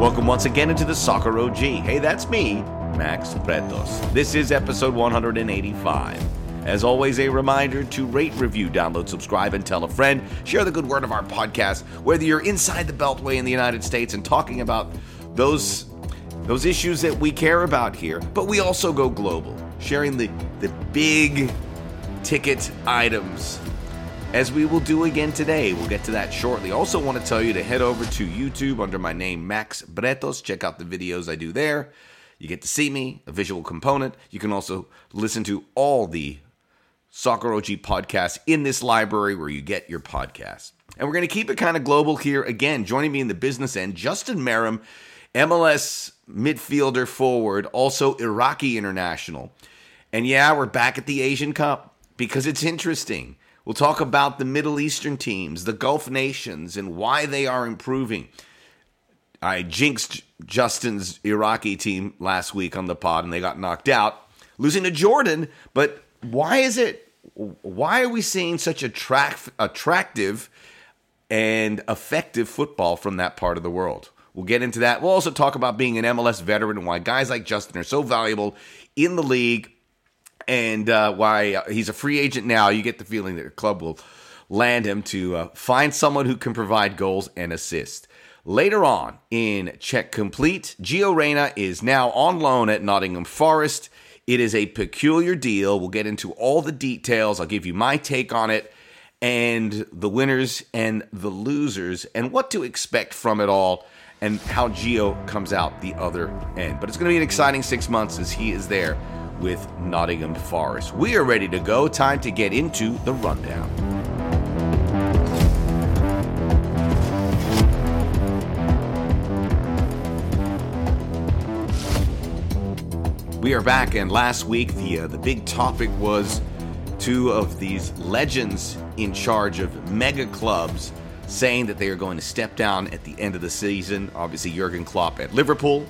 Welcome once again into the Soccer OG. Hey, that's me, Max Bretos. This is episode 185. As always, a reminder to rate, review, download, subscribe, and tell a friend. Share the good word of our podcast, whether you're inside the Beltway in the United States and talking about those those issues that we care about here, but we also go global, sharing the the big ticket items as we will do again today. We'll get to that shortly. Also, want to tell you to head over to YouTube under my name, Max Bretos. Check out the videos I do there. You get to see me, a visual component. You can also listen to all the Soccer OG podcasts in this library where you get your podcasts. And we're going to keep it kind of global here. Again, joining me in the business end, Justin Meram, MLS midfielder forward, also Iraqi international. And yeah, we're back at the Asian Cup because it's interesting. We'll talk about the Middle Eastern teams, the Gulf nations, and why they are improving. I jinxed Justin's Iraqi team last week on the pod, and they got knocked out, losing to Jordan. But why is it? Why are we seeing such attract, attractive and effective football from that part of the world? We'll get into that. We'll also talk about being an MLS veteran and why guys like Justin are so valuable in the league and uh, why he's a free agent now. You get the feeling that the club will land him to uh, find someone who can provide goals and assist. Later on in Check Complete, Gio Reyna is now on loan at Nottingham Forest. It is a peculiar deal. We'll get into all the details. I'll give you my take on it and the winners and the losers and what to expect from it all and how Gio comes out the other end. But it's going to be an exciting six months as he is there with Nottingham Forest. We are ready to go. Time to get into the rundown. We are back, and last week the uh, the big topic was two of these legends in charge of mega clubs saying that they are going to step down at the end of the season. Obviously, Jurgen Klopp at Liverpool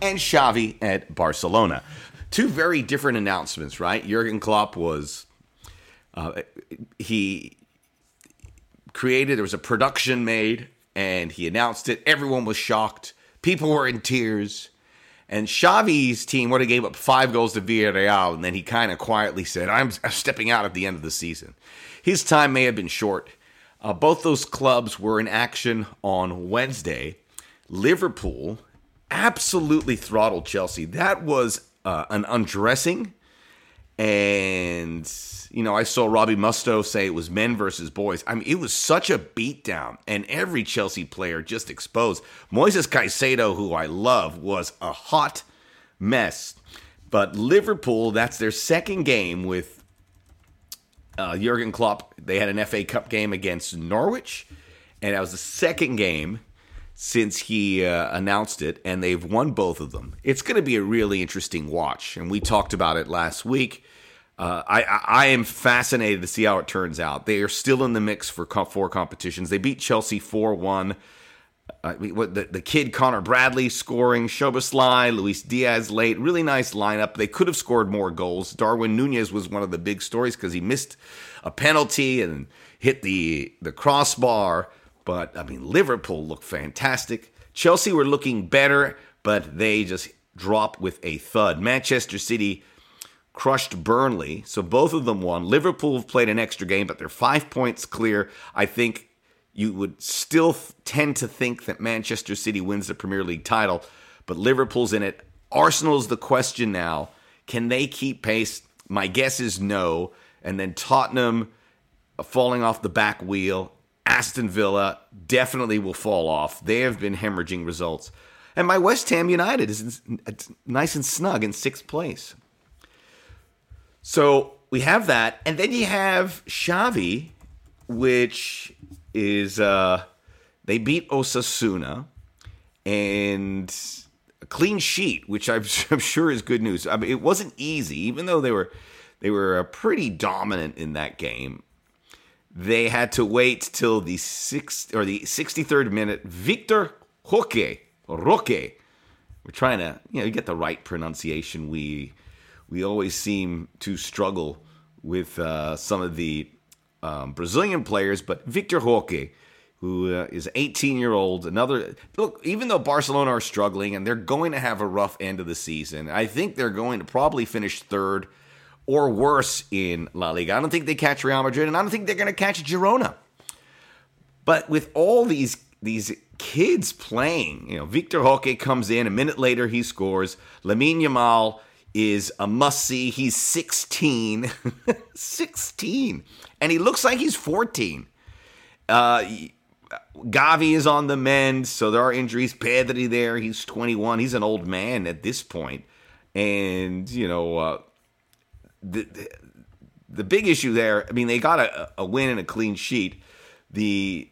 and Xavi at Barcelona. Two very different announcements, right? Jurgen Klopp was uh, he created there was a production made and he announced it. Everyone was shocked. People were in tears. And Xavi's team would have gave up five goals to Villarreal, and then he kind of quietly said, "I'm stepping out at the end of the season." His time may have been short. Uh, both those clubs were in action on Wednesday. Liverpool absolutely throttled Chelsea. That was uh, an undressing. And, you know, I saw Robbie Mustoe say it was men versus boys. I mean, it was such a beatdown, and every Chelsea player just exposed. Moises Caicedo, who I love, was a hot mess. But Liverpool, that's their second game with uh, Jurgen Klopp. They had an FA Cup game against Norwich, and that was the second game since he uh, announced it, and they've won both of them. It's going to be a really interesting watch, and we talked about it last week. Uh, I, I am fascinated to see how it turns out. They are still in the mix for four competitions. They beat Chelsea four one. Uh, the, the kid Connor Bradley scoring, Szoboszlai, Luis Diaz late, really nice lineup. They could have scored more goals. Darwin Nunez was one of the big stories because he missed a penalty and hit the the crossbar. But I mean, Liverpool looked fantastic. Chelsea were looking better, but they just dropped with a thud. Manchester City crushed Burnley, so both of them won. Liverpool have played an extra game, but they're five points clear. I think you would still tend to think that Manchester City wins the Premier League title, but Liverpool's in it. Arsenal's the question now. Can they keep pace? My guess is no. And then Tottenham uh, falling off the back wheel. Aston Villa definitely will fall off. They have been hemorrhaging results. And my West Ham United is nice and snug in sixth place. So we have that. And then you have Xavi, which is uh, they beat Osasuna and a clean sheet, which I'm, sure is good news. I mean, it wasn't easy, even though they were they were uh, pretty dominant in that game they had to wait till the sixth or the 63rd minute. Victor Roque, Roque. We're trying to, you know, you get the right pronunciation. We we always seem to struggle with uh, some of the um, Brazilian players, but Victor Roque who uh, is 18 year old. Another look, even though Barcelona are struggling and they're going to have a rough end of the season, I think they're going to probably finish third or worse in La Liga. I don't think they catch Real Madrid, and I don't think they're going to catch Girona. But with all these these kids playing, you know, Victor Roque comes in a minute later, he scores. Lamine Yamal is a must see. He's 16, 16, and he looks like he's 14. Uh, Gavi is on the mend, so there are injuries. Pedri there, he's 21. He's an old man at this point. And, you know, uh, the, the, big issue there, I mean, they got a, a win and a clean sheet. The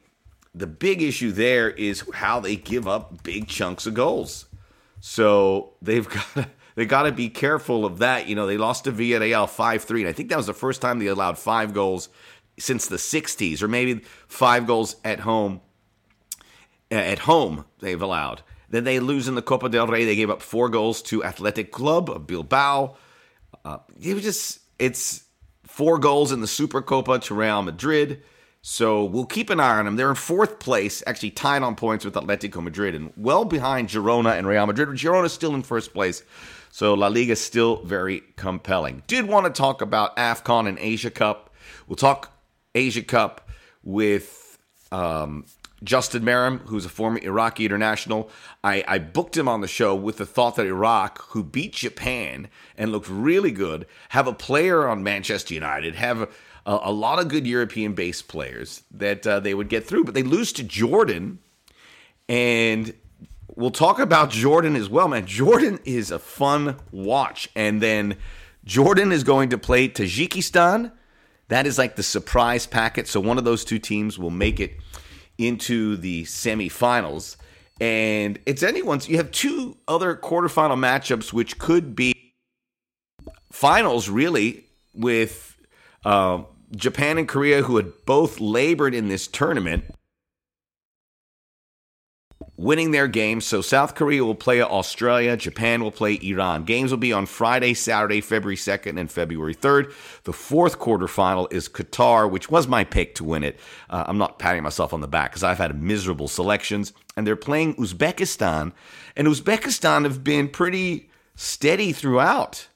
the big issue there is how they give up big chunks of goals. So they've got they got to be careful of that. You know, they lost to Villarreal five three, and I think that was the first time they allowed five goals since the 60s, or maybe five goals at home. At home, they've allowed. Then they lose in the Copa del Rey. They gave up four goals to Athletic Club of Bilbao. Uh, was just it's four goals in the Super Copa to Real Madrid. So we'll keep an eye on them. They're in fourth place, actually tied on points with Atletico Madrid, and well behind Girona and Real Madrid. Girona is still in first place, so La Liga is still very compelling. Did want to talk about AFCON and Asia Cup. We'll talk Asia Cup with um, Justin Meram, who's a former Iraqi international. I, I, booked him on the show with the thought that Iraq, who beat Japan and looked really good, have a player on Manchester United, have a, a lot of good European based players that uh, they would get through, but they lose to Jordan. And we'll talk about Jordan as well, man. Jordan is a fun watch. And then Jordan is going to play Tajikistan that is like the surprise packet. So one of those two teams will make it into the semifinals. And it's anyone's. You have two other quarterfinal matchups, which could be finals, really, with uh, Japan and Korea, who had both labored in this tournament winning their games. So South Korea will play Australia, Japan will play Iran. Games will be on Friday, Saturday, February 2nd, and February 3rd. The fourth quarterfinal is Qatar, which was my pick to win it. Uh, I'm not patting myself on the back because I've had miserable selections. And they're playing Uzbekistan, and Uzbekistan have been pretty steady throughout.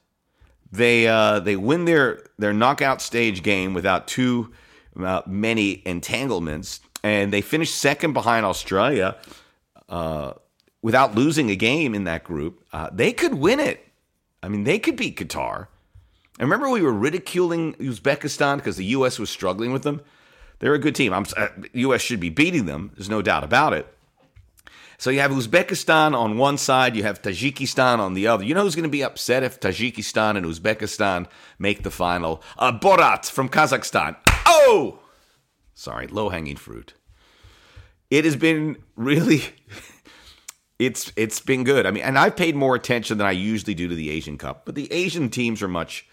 They uh, they win their their knockout stage game without too uh, many entanglements, and they finish second behind Australia uh, without losing a game in that group, uh, they could win it. I mean, they could beat Qatar. I remember we were ridiculing Uzbekistan because the U.S. was struggling with them. They're a good team. I'm, uh, U.S. should be beating them. There's no doubt about it. So you have Uzbekistan on one side, you have Tajikistan on the other. You know who's going to be upset if Tajikistan and Uzbekistan make the final? Uh, Borat from Kazakhstan. Oh! Sorry, low hanging fruit it has been really it's it's been good. I mean, and I've paid more attention than I usually do to the Asian Cup, but the Asian teams are much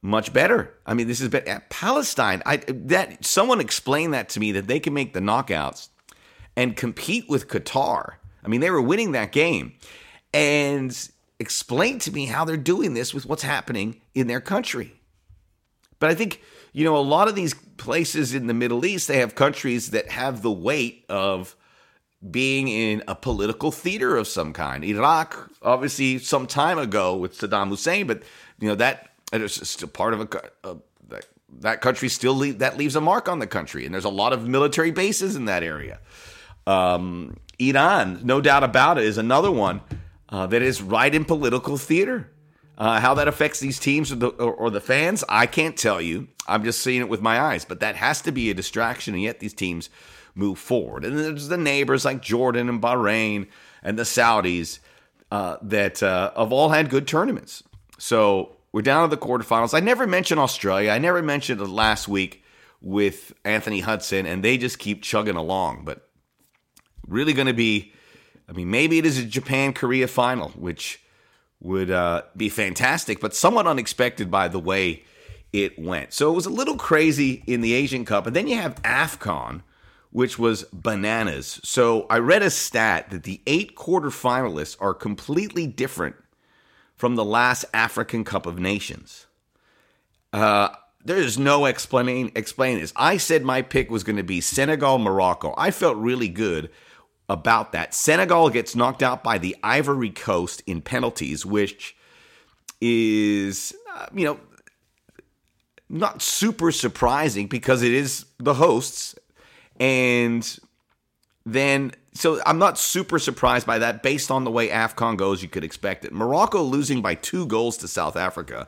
much better. I mean, this has been at Palestine. I that someone explained that to me that they can make the knockouts and compete with Qatar. I mean, they were winning that game and explain to me how they're doing this with what's happening in their country. But I think you know, a lot of these places in the Middle East, they have countries that have the weight of being in a political theater of some kind. Iraq, obviously, some time ago with Saddam Hussein, but you know that it's still part of a, a that, that country still leave, that leaves a mark on the country, and there's a lot of military bases in that area. Um, Iran, no doubt about it, is another one uh, that is right in political theater. Uh, how that affects these teams or the, or, or the fans, I can't tell you. I'm just seeing it with my eyes. But that has to be a distraction, and yet these teams move forward. And there's the neighbors like Jordan and Bahrain and the Saudis uh, that uh, have all had good tournaments. So we're down to the quarterfinals. I never mentioned Australia. I never mentioned last week with Anthony Hudson, and they just keep chugging along. But really going to be, I mean, maybe it is a Japan Korea final, which would uh, be fantastic, but somewhat unexpected by the way it went. So it was a little crazy in the Asian Cup. And then you have AFCON, which was bananas. So I read a stat that the eight quarterfinalists are completely different from the last African Cup of Nations. Uh, there's no explaining explaining this. I said my pick was going to be Senegal Morocco. I felt really good about that. Senegal gets knocked out by the Ivory Coast in penalties, which is uh, you know not super surprising because it is the hosts and then so I'm not super surprised by that based on the way AFCON goes you could expect it. Morocco losing by 2 goals to South Africa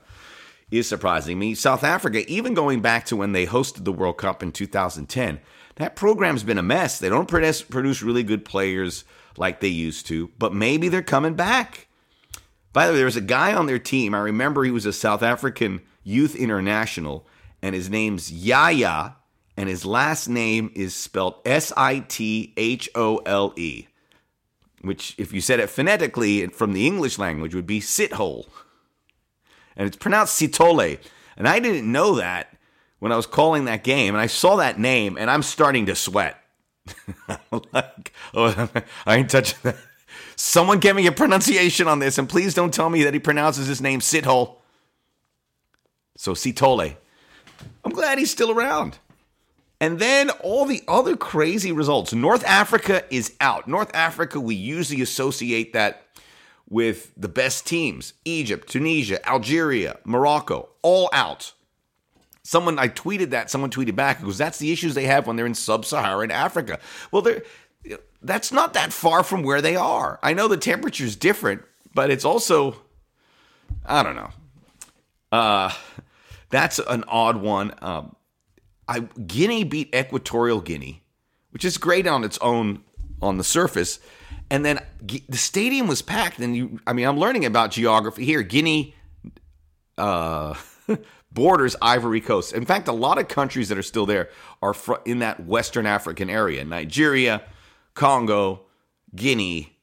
is surprising me. South Africa, even going back to when they hosted the World Cup in 2010, that program's been a mess. They don't produce, really good players like they used to, but maybe they're coming back. By the way, there was a guy on their team. I remember he was a South African youth international, and his name's Yaya, and his last name is spelled S I T H O L E, which, if you said it phonetically from the English language, would be sithole and it's pronounced Sitole. And I didn't know that when I was calling that game, and I saw that name, and I'm starting to sweat. like, oh, I ain't touching that. Someone give me a pronunciation on this, and please don't tell me that he pronounces his name Sithole. So Sitole. I'm glad he's still around. And then all the other crazy results. North Africa is out. North Africa, we usually associate that with the best teams Egypt, Tunisia, Algeria, Morocco, all out. Someone, I tweeted that, someone tweeted back, because that's the issues they have when they're in sub Saharan Africa. Well, that's not that far from where they are. I know the temperature is different, but it's also, I don't know. Uh, that's an odd one. Um, I, Guinea beat Equatorial Guinea, which is great on its own on the surface. And then the stadium was packed. And you, I mean, I'm learning about geography here. Guinea uh, borders Ivory Coast. In fact, a lot of countries that are still there are in that Western African area Nigeria, Congo, Guinea,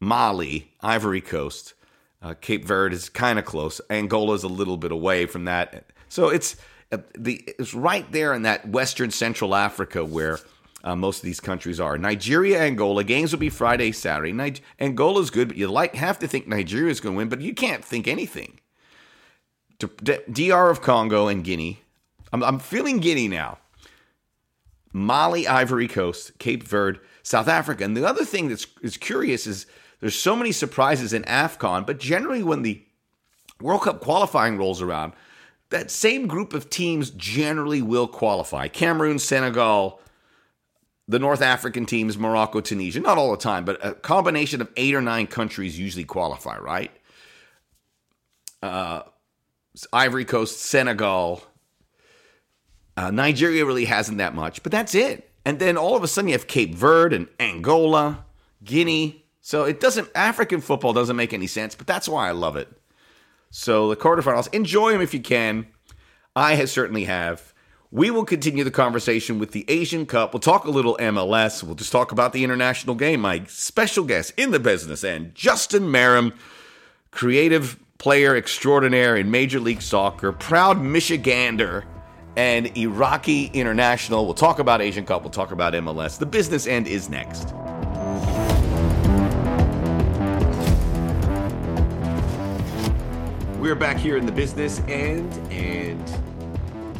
Mali, Ivory Coast. Uh, Cape Verde is kind of close. Angola is a little bit away from that. So it's uh, the it's right there in that Western Central Africa where uh, most of these countries are. Nigeria, Angola. Games will be Friday, Saturday. Nig- Angola's good, but you like have to think Nigeria is going to win, but you can't think anything. DR of Congo and Guinea. I'm, I'm feeling Guinea now. Mali, Ivory Coast, Cape Verde, South Africa. And the other thing that's is curious is there's so many surprises in AFCON, but generally when the World Cup qualifying rolls around, that same group of teams generally will qualify. Cameroon, Senegal, the North African teams, Morocco, Tunisia, not all the time, but a combination of eight or nine countries usually qualify, right? Uh, Ivory Coast, Senegal, uh, Nigeria really hasn't that much, but that's it. And then all of a sudden you have Cape Verde and Angola, Guinea. So it doesn't, African football doesn't make any sense, but that's why I love it. So the quarterfinals, enjoy them if you can. I certainly have. We will continue the conversation with the Asian Cup. We'll talk a little MLS. We'll just talk about the international game. My special guest in the business and Justin Meram, creative player extraordinaire in Major League Soccer, proud Michigander, and Iraqi international. We'll talk about Asian Cup. We'll talk about MLS. The business end is next. We're back here in the business end, and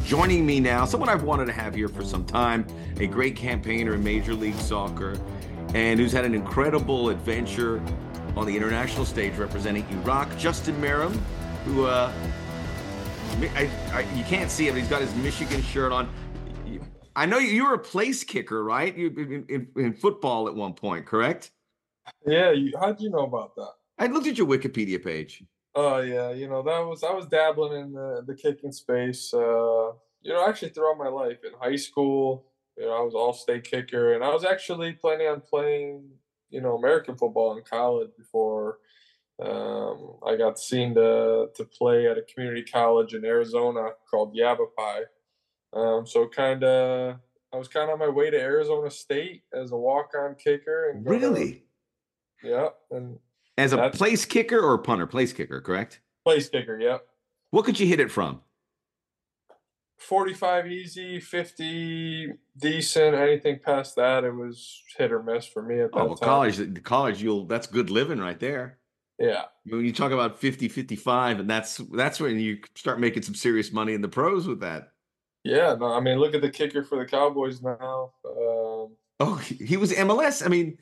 Joining me now, someone I've wanted to have here for some time, a great campaigner in Major League Soccer, and who's had an incredible adventure on the international stage representing Iraq, Justin Meram, who uh, I, I, you can't see him, he's got his Michigan shirt on. I know you, you were a place kicker, right? You in, in, in football at one point, correct? Yeah. You, how'd you know about that? I looked at your Wikipedia page. Oh yeah, you know that was I was dabbling in the the kicking space. Uh, you know, actually throughout my life in high school, you know, I was all state kicker, and I was actually planning on playing, you know, American football in college before um, I got seen to to play at a community college in Arizona called Yavapai. Um, so kind of, I was kind of on my way to Arizona State as a walk on kicker. And really? yeah, and as a place kicker or punter? Place kicker, correct? Place kicker, yep. What could you hit it from? 45 easy, 50 decent. Anything past that, it was hit or miss for me at that oh, well, time. college, college, you'll that's good living right there. Yeah. When you talk about 50, 55, and that's that's when you start making some serious money in the pros with that. Yeah, no, I mean, look at the kicker for the Cowboys now. Um, oh, he was MLS. I mean,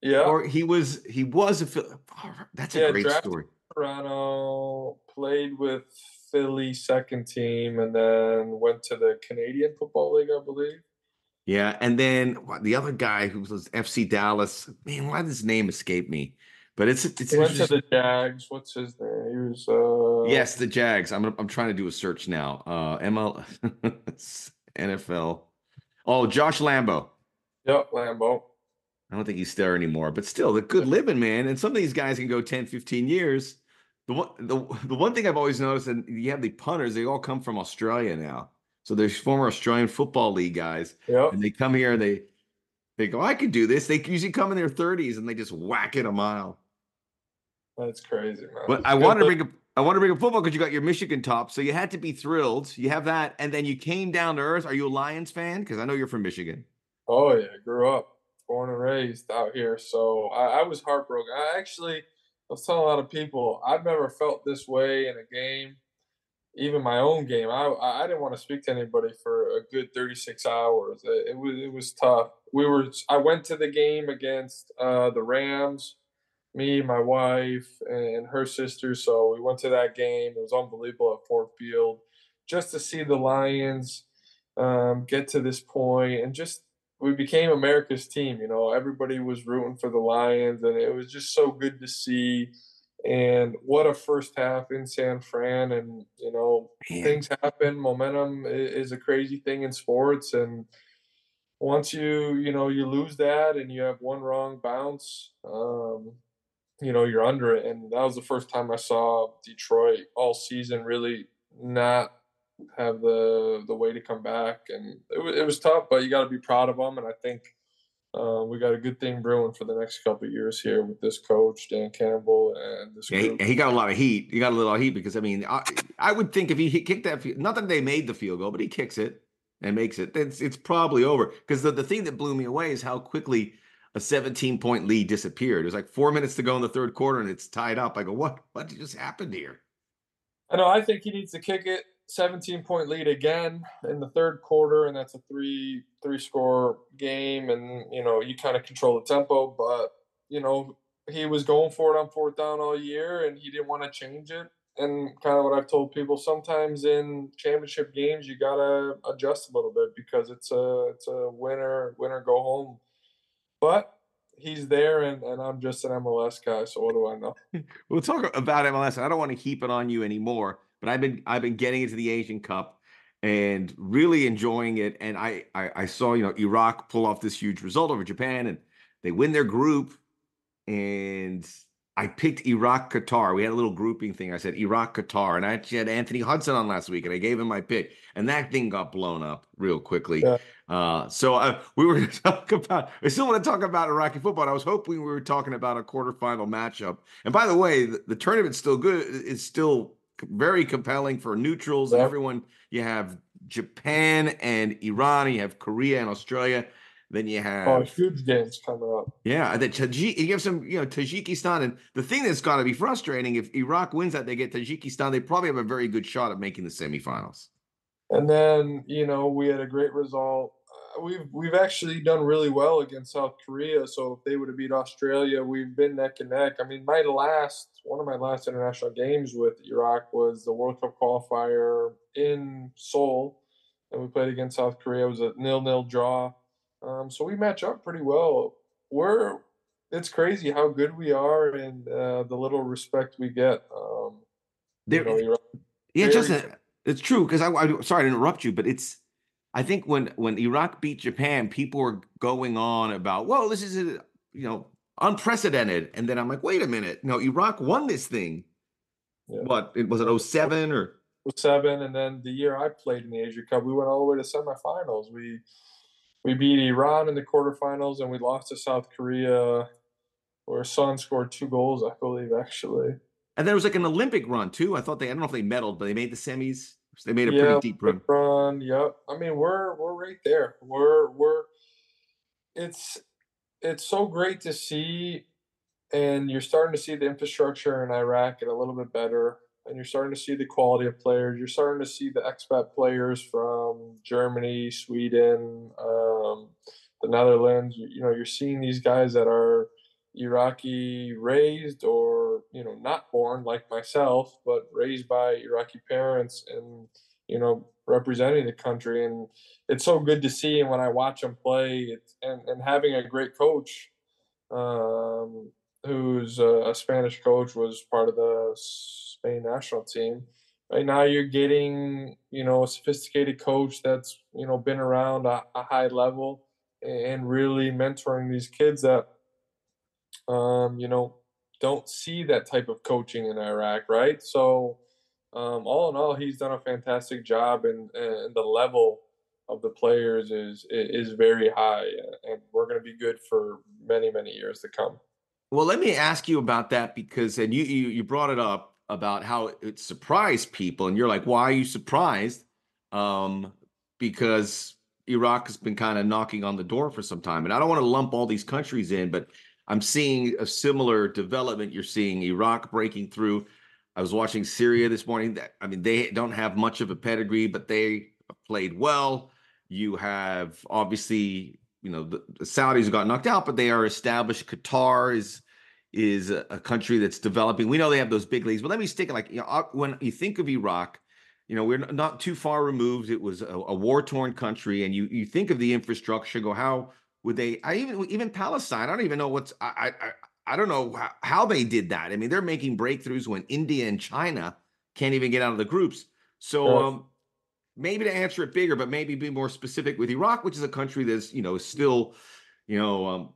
yeah, or he was he was a. Oh, that's a yeah, great story. Toronto played with Philly second team, and then went to the Canadian Football League, I believe. Yeah, and then the other guy who was FC Dallas. Man, why does his name escape me? But it's it's he went to the Jags. What's his name? He was uh yes, the Jags. I'm I'm trying to do a search now. Uh, ML NFL. Oh, Josh Lambo. Yep, Lambo. I don't think he's there anymore, but still, the good living, man. And some of these guys can go 10, 15 years. The one, the, the one thing I've always noticed, and you have the punters, they all come from Australia now. So there's former Australian Football League guys. Yep. And they come here and they they go, I could do this. They usually come in their 30s and they just whack it a mile. That's crazy, man. But I want to bring up I want to bring up football because you got your Michigan top, so you had to be thrilled. You have that, and then you came down to earth. Are you a Lions fan? Because I know you're from Michigan. Oh yeah, I grew up, born and raised out here. So I, I was heartbroken. I actually, I was telling a lot of people, I've never felt this way in a game, even my own game. I I didn't want to speak to anybody for a good 36 hours. It, it was it was tough. We were. I went to the game against uh, the Rams me, my wife, and her sister. So we went to that game. It was unbelievable at Ford Field just to see the Lions um, get to this point and just we became America's team. You know, everybody was rooting for the Lions, and it was just so good to see. And what a first half in San Fran, and you know, Man. things happen. Momentum is a crazy thing in sports, and once you you know you lose that and you have one wrong bounce, um, you know you're under it and that was the first time i saw detroit all season really not have the the way to come back and it, was, it was tough but you got to be proud of them and i think uh, we got a good thing brewing for the next couple years here with this coach Dan Campbell and this. Yeah, he, he, got a lot of heat. He got a little heat because I mean, I, I would think if he kicked that, not that they made the field goal, but he kicks it and makes it. It's it's probably over because the the thing that blew me away is how quickly a 17 point lead disappeared. It was like four minutes to go in the third quarter and it's tied up. I go, what? What just happened here? I know. I think he needs to kick it. 17 point lead again in the third quarter, and that's a three three score game. And you know, you kind of control the tempo, but you know, he was going for it on fourth down all year, and he didn't want to change it. And kind of what I've told people, sometimes in championship games, you gotta adjust a little bit because it's a it's a winner winner go home but he's there, and, and I'm just an MLS guy. So what do I know? we'll talk about MLS. I don't want to heap it on you anymore, but I've been I've been getting into the Asian Cup and really enjoying it. And I, I, I saw you know Iraq pull off this huge result over Japan, and they win their group, and I picked Iraq Qatar. We had a little grouping thing. I said Iraq Qatar, and I actually had Anthony Hudson on last week, and I gave him my pick, and that thing got blown up real quickly. Yeah. Uh, so uh, we were going to talk about. I still want to talk about Iraqi football. I was hoping we were talking about a quarterfinal matchup. And by the way, the, the tournament's still good. It's still very compelling for neutrals yeah. and everyone. You have Japan and Iran. You have Korea and Australia. Then you oh, have oh, huge games coming up. Yeah, the Tajik, you have some, you know, Tajikistan, and the thing that's got to be frustrating if Iraq wins that, they get Tajikistan. They probably have a very good shot at making the semifinals. And then you know we had a great result. We've we've actually done really well against South Korea. So if they would have beat Australia, we've been neck and neck. I mean, my last one of my last international games with Iraq was the World Cup qualifier in Seoul, and we played against South Korea. It was a nil-nil draw. Um, so we match up pretty well. We're it's crazy how good we are and uh, the little respect we get. Um, there, you know, yeah, Justin, it's true because I, I sorry to interrupt you, but it's I think when when Iraq beat Japan, people were going on about, well, this is a, you know unprecedented, and then I'm like, wait a minute, no, Iraq won this thing. Yeah. What it was it 07 or 07, and then the year I played in the Asia Cup, we went all the way to semifinals. We we beat Iran in the quarterfinals, and we lost to South Korea, where Son scored two goals, I believe, actually. And then there was like an Olympic run too. I thought they I don't know if they medaled, but they made the semis. They made a yeah, pretty deep run. run. Yep. I mean, we're we're right there. We're we're it's it's so great to see and you're starting to see the infrastructure in Iraq get a little bit better, and you're starting to see the quality of players. You're starting to see the expat players from Germany, Sweden, um, the Netherlands. You, you know, you're seeing these guys that are Iraqi raised or you know not born like myself, but raised by Iraqi parents and you know representing the country. And it's so good to see. And when I watch them play, and and having a great coach. Um, who's a, a, Spanish coach, was part of the Spain national team. Right now, you're getting you know a sophisticated coach that's you know been around a, a high level and really mentoring these kids that um, you know don't see that type of coaching in Iraq, right? So um, all in all, he's done a fantastic job, and, and the level of the players is is very high, and we're going to be good for many many years to come. Well, let me ask you about that because, and you, you you brought it up about how it surprised people, and you're like, why are you surprised? Um, because Iraq has been kind of knocking on the door for some time, and I don't want to lump all these countries in, but I'm seeing a similar development. You're seeing Iraq breaking through. I was watching Syria this morning. I mean, they don't have much of a pedigree, but they played well. You have obviously, you know, the, the Saudis got knocked out, but they are established. Qatar is is a, a, country that's developing. We know they have those big leagues, but let me stick it like you know, uh, when you think of Iraq, you know, we're not too far removed. It was a, a war torn country, and you you think of the infrastructure. Go, how would they? I even even Palestine. I don't even know what's. I I I don't know how, how they did that. I mean, they're making breakthroughs when India and China can't even get out of the groups. So. Um, maybe to answer it bigger, but maybe be more specific with Iraq, which is a country that's you know still, you know, um,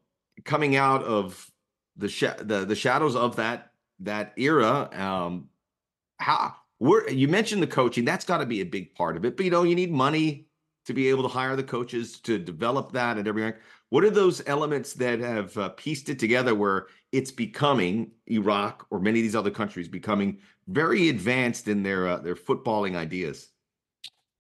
coming out of the sh- the the shadows of that that era. Um, how we're you mentioned the coaching, that's got to be a big part of it. But you know, you need money to be able to hire the coaches to develop that and everything. What are those elements that have uh, pieced it together where it's becoming Iraq or many of these other countries becoming very advanced in their uh, their footballing ideas?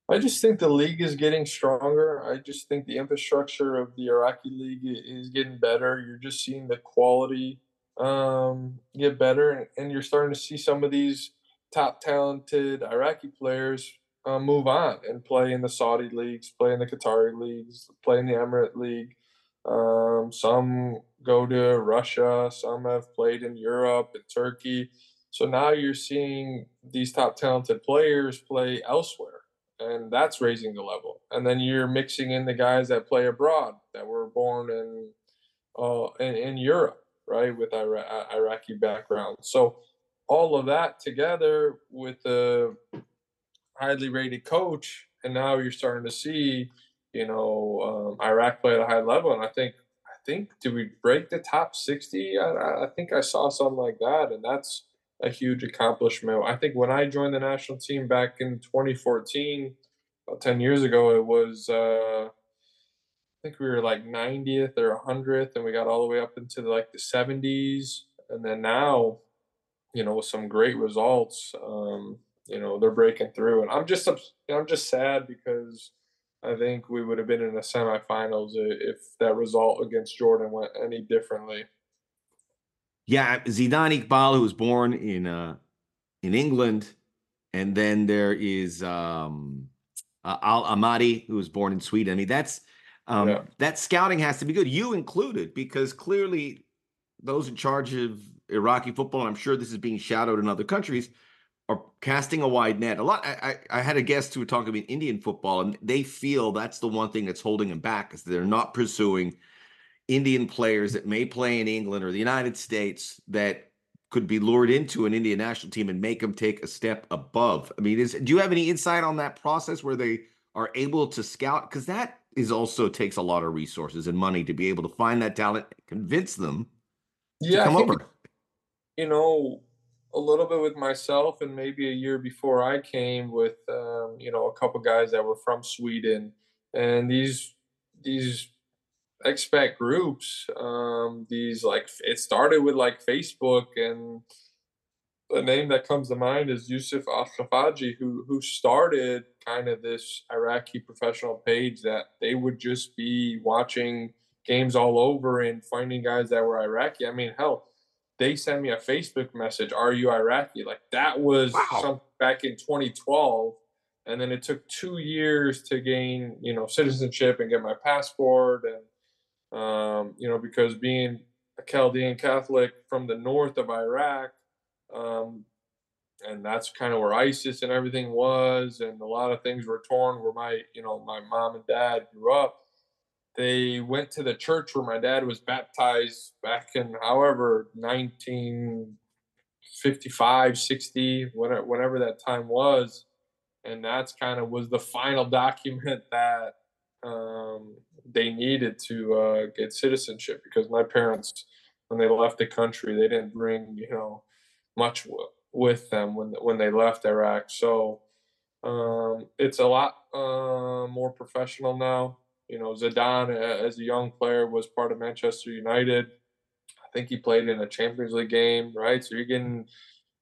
I just think the league is getting stronger. I just think the infrastructure of the Iraqi league is getting better. You're just seeing the quality um, get better, and you're starting to see some of these top talented Iraqi players uh, move on and play in the Saudi leagues, play in the Qatari leagues, play in the Emirate League. Um, some go to Russia, some have played in Europe and Turkey. So now you're seeing these top talented players play elsewhere and that's raising the level. And then you're mixing in the guys that play abroad that were born in uh, in, in Europe, right, with Ira- Iraqi background. So all of that together with a highly rated coach, and now you're starting to see, you know, um, Iraq play at a high level. And I think, I think, did we break the top sixty? I, I think I saw something like that, and that's a huge accomplishment. I think when I joined the national team back in 2014, about 10 years ago, it was, uh, I think we were like 90th or 100th, and we got all the way up into like the 70s. And then now, you know, with some great results, um, you know, they're breaking through. And I'm just, I'm just sad because I think we would have been in the semifinals if that result against Jordan went any differently. Yeah, Zidane Iqbal, who was born in uh, in England, and then there is um, uh, Al Ammari, who was born in Sweden. I mean, that's um, yeah. that scouting has to be good, you included, because clearly those in charge of Iraqi football, and I'm sure this is being shadowed in other countries, are casting a wide net. A lot. I, I, I had a guest who were talking about Indian football, and they feel that's the one thing that's holding them back is they're not pursuing Indian players that may play in England or the United States that could be lured into an Indian national team and make them take a step above. I mean, is do you have any insight on that process where they are able to scout? Because that is also takes a lot of resources and money to be able to find that talent, convince them yeah, to come over. You know, a little bit with myself, and maybe a year before I came with, um, you know, a couple guys that were from Sweden, and these these expat groups um these like it started with like facebook and the name that comes to mind is Yusuf Al-Khafaji, who who started kind of this Iraqi professional page that they would just be watching games all over and finding guys that were Iraqi. I mean, hell, they sent me a Facebook message, "Are you Iraqi?" Like that was wow. back in 2012, and then it took two years to gain, you know, citizenship and get my passport, and um, you know, because being a Chaldean Catholic from the north of Iraq, um, and that's kind of where ISIS and everything was, and a lot of things were torn. Where my, you know, my mom and dad grew up they went to the church where my dad was baptized back in however 1955 60 whatever that time was. And that's kind of was the final document that um, they needed to uh, get citizenship because my parents when they left the country they didn't bring you know much w- with them when when they left Iraq. So um, it's a lot uh, more professional now you know, Zidane, as a young player, was part of Manchester United. I think he played in a Champions League game, right? So you're getting,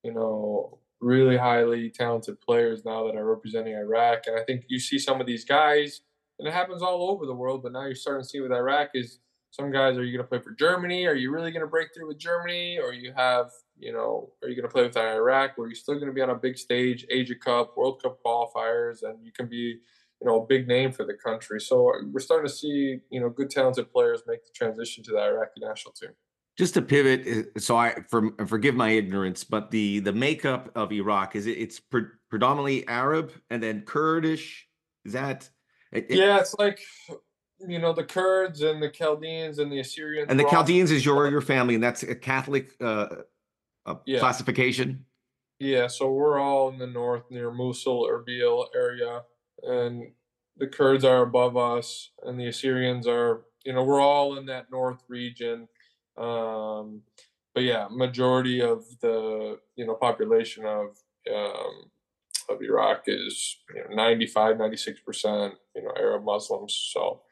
you know, really highly talented players now that are representing Iraq. And I think you see some of these guys, and it happens all over the world, but now you're starting to see with Iraq is some guys, are you going to play for Germany? Are you really going to break through with Germany? Or you have, you know, are you going to play with Iraq where you're still going to be on a big stage, Asia Cup, World Cup qualifiers, and you can be you know, a big name for the country. So uh, we're starting to see, you know, good talented players make the transition to the Iraqi national team. Just to pivot, uh, so I for, forgive my ignorance, but the the makeup of Iraq is it it's pre- predominantly Arab and then Kurdish. Is that? It, yeah, it's like you know the Kurds and the Chaldeans and the Assyrians. And the Chaldeans is your your family, and that's a Catholic uh, yeah. classification. Yeah, so we're all in the north near Mosul, Erbil area and the Kurds are above us, and the Assyrians are, you know, we're all in that north region. Um, but yeah, majority of the you know population of um, of Iraq is you know, 95, 96 percent, you know, Arab Muslims. So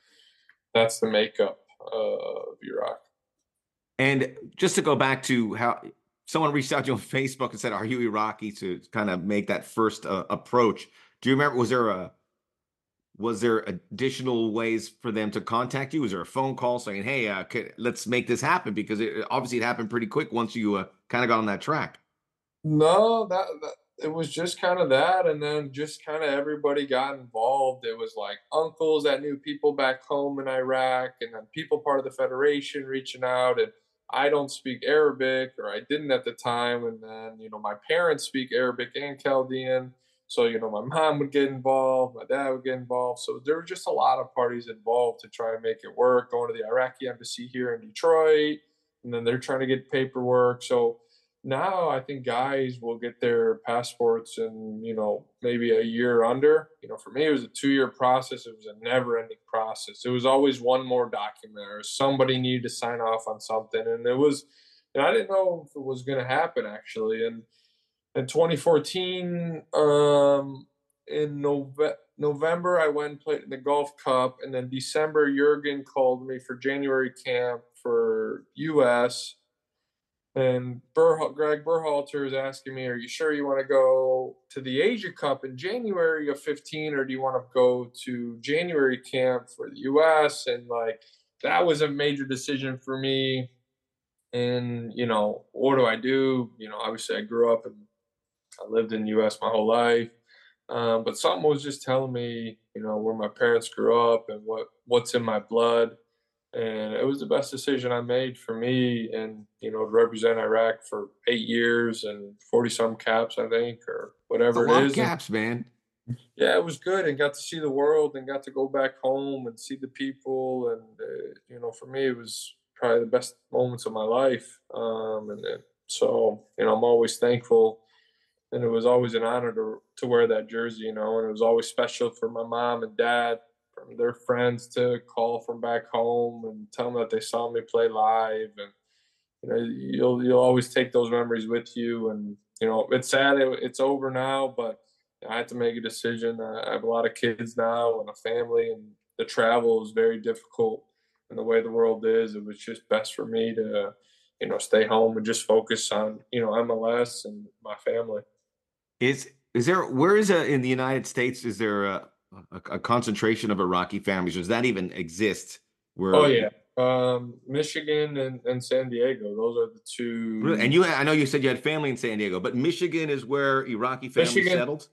that's the makeup of Iraq. And just to go back to how someone reached out to you on Facebook and said, "Are you Iraqi?" to kind of make that first uh, approach. Do you remember? Was there a was there additional ways for them to contact you? Was there a phone call saying, "Hey, uh, let's make this happen"? Because it, obviously it happened pretty quick once you uh, kind of got on that track. No, that, that it was just kind of that, and then just kind of everybody got involved. It was like uncles that knew people back home in Iraq, and then people part of the federation reaching out. And I don't speak Arabic, or I didn't at the time, and then you know my parents speak Arabic and Chaldean so, you know, my mom would get involved, my dad would get involved. So there were just a lot of parties involved to try and make it work, going to the Iraqi embassy here in Detroit, and then they're trying to get paperwork. So now I think guys will get their passports in, you know, maybe a year under. You know, for me, it was a two year process. It was a never ending process. It was always one more document or somebody needed to sign off on something. And it was, and I didn't know if it was going to happen actually. And, in 2014, um, in Nove- November, I went and played in the Gulf Cup, and then December, Jurgen called me for January camp for U.S. And Greg Berhalter is asking me, "Are you sure you want to go to the Asia Cup in January of 15, or do you want to go to January camp for the U.S.?" And like that was a major decision for me. And you know, what do I do? You know, obviously, I grew up in I lived in the U.S. my whole life, um, but something was just telling me, you know, where my parents grew up and what what's in my blood, and it was the best decision I made for me, and you know, to represent Iraq for eight years and forty some caps, I think, or whatever it is. caps, man. Yeah, it was good, and got to see the world, and got to go back home and see the people, and uh, you know, for me, it was probably the best moments of my life, um, and, and so you know, I'm always thankful and it was always an honor to to wear that jersey, you know, and it was always special for my mom and dad, from their friends to call from back home and tell them that they saw me play live, and you know, you'll you'll always take those memories with you, and you know, it's sad it, it's over now, but I had to make a decision. I have a lot of kids now and a family, and the travel is very difficult. And the way the world is, it was just best for me to, you know, stay home and just focus on, you know, MLS and my family. Is is there where is a in the United States? Is there a, a, a concentration of Iraqi families? Does that even exist? Where, oh yeah, Um, Michigan and, and San Diego. Those are the two. Really? And you, I know you said you had family in San Diego, but Michigan is where Iraqi families Michigan- settled.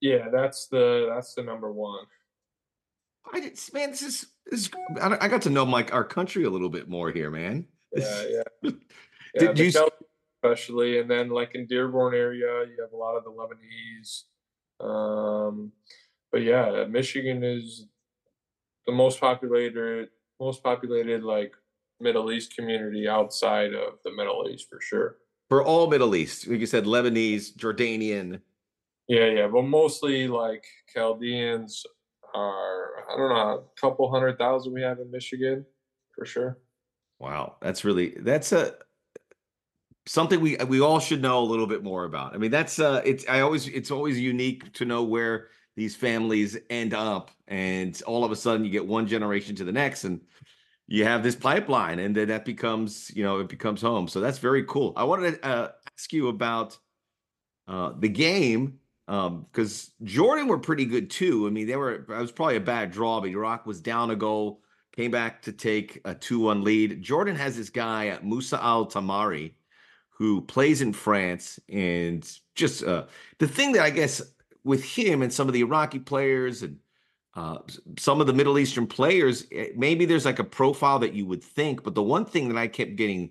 Yeah, that's the that's the number one. I did, man, this is, this is I I got to know like our country a little bit more here, man. Yeah, yeah. Did yeah the you especially, and then like in Dearborn area, you have a lot of the Lebanese. Um, but yeah, Michigan is the most populated, most populated like Middle East community outside of the Middle East for sure. For all Middle East, like you said, Lebanese, Jordanian. Yeah, yeah, but mostly like Chaldeans are I don't know a couple hundred thousand we have in Michigan for sure. Wow, that's really that's a something we we all should know a little bit more about. I mean, that's uh it's I always it's always unique to know where these families end up and all of a sudden you get one generation to the next and you have this pipeline and then that becomes, you know, it becomes home. So that's very cool. I wanted to uh, ask you about uh the game um because Jordan were pretty good too. I mean, they were it was probably a bad draw, but Iraq was down a goal came back to take a 2-1 lead. Jordan has this guy uh, Musa Al Tamari who plays in France and just uh, the thing that I guess with him and some of the Iraqi players and uh, some of the Middle Eastern players, eh, maybe there's like a profile that you would think, but the one thing that I kept getting